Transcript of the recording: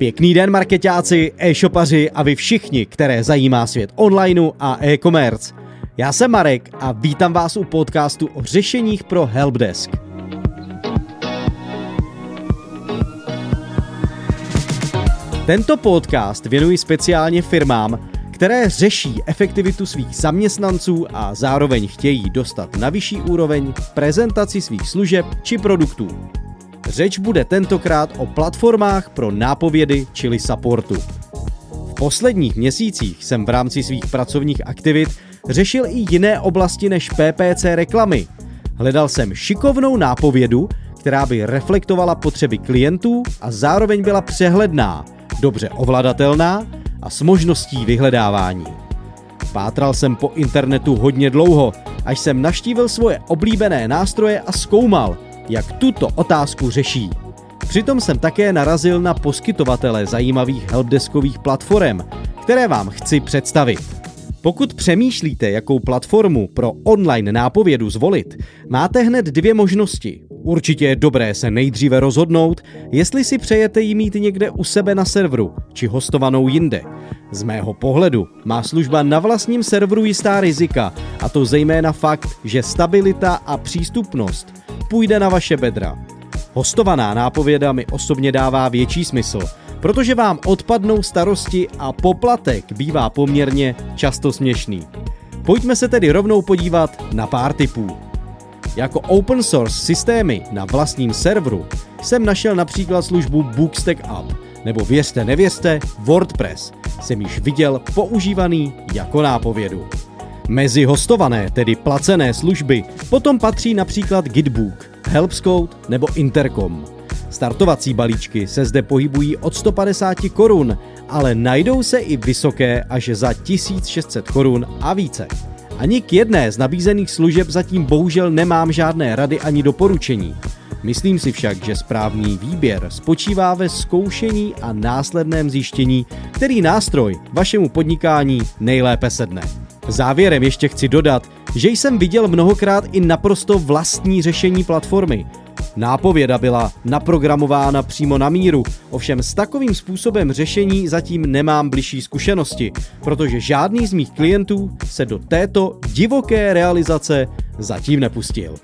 Pěkný den marketáci, e-shopaři a vy všichni, které zajímá svět onlineu a e-commerce. Já jsem Marek a vítám vás u podcastu o řešeních pro Helpdesk. Tento podcast věnuji speciálně firmám, které řeší efektivitu svých zaměstnanců a zároveň chtějí dostat na vyšší úroveň prezentaci svých služeb či produktů. Řeč bude tentokrát o platformách pro nápovědy čili supportu. V posledních měsících jsem v rámci svých pracovních aktivit řešil i jiné oblasti než PPC reklamy. Hledal jsem šikovnou nápovědu, která by reflektovala potřeby klientů a zároveň byla přehledná, dobře ovladatelná a s možností vyhledávání. Pátral jsem po internetu hodně dlouho, až jsem naštívil svoje oblíbené nástroje a zkoumal, jak tuto otázku řeší. Přitom jsem také narazil na poskytovatele zajímavých helpdeskových platform, které vám chci představit. Pokud přemýšlíte, jakou platformu pro online nápovědu zvolit, máte hned dvě možnosti. Určitě je dobré se nejdříve rozhodnout, jestli si přejete ji mít někde u sebe na serveru, či hostovanou jinde. Z mého pohledu má služba na vlastním serveru jistá rizika, a to zejména fakt, že stabilita a přístupnost půjde na vaše bedra. Hostovaná nápověda mi osobně dává větší smysl, protože vám odpadnou starosti a poplatek bývá poměrně často směšný. Pojďme se tedy rovnou podívat na pár typů. Jako open source systémy na vlastním serveru jsem našel například službu Bookstack Up, nebo věřte nevěřte, WordPress jsem již viděl používaný jako nápovědu. Mezi hostované, tedy placené služby, potom patří například Gitbook, Helpscode nebo Intercom. Startovací balíčky se zde pohybují od 150 korun, ale najdou se i vysoké až za 1600 korun a více. Ani k jedné z nabízených služeb zatím bohužel nemám žádné rady ani doporučení. Myslím si však, že správný výběr spočívá ve zkoušení a následném zjištění, který nástroj vašemu podnikání nejlépe sedne. Závěrem ještě chci dodat, že jsem viděl mnohokrát i naprosto vlastní řešení platformy. Nápověda byla naprogramována přímo na míru, ovšem s takovým způsobem řešení zatím nemám bližší zkušenosti, protože žádný z mých klientů se do této divoké realizace zatím nepustil.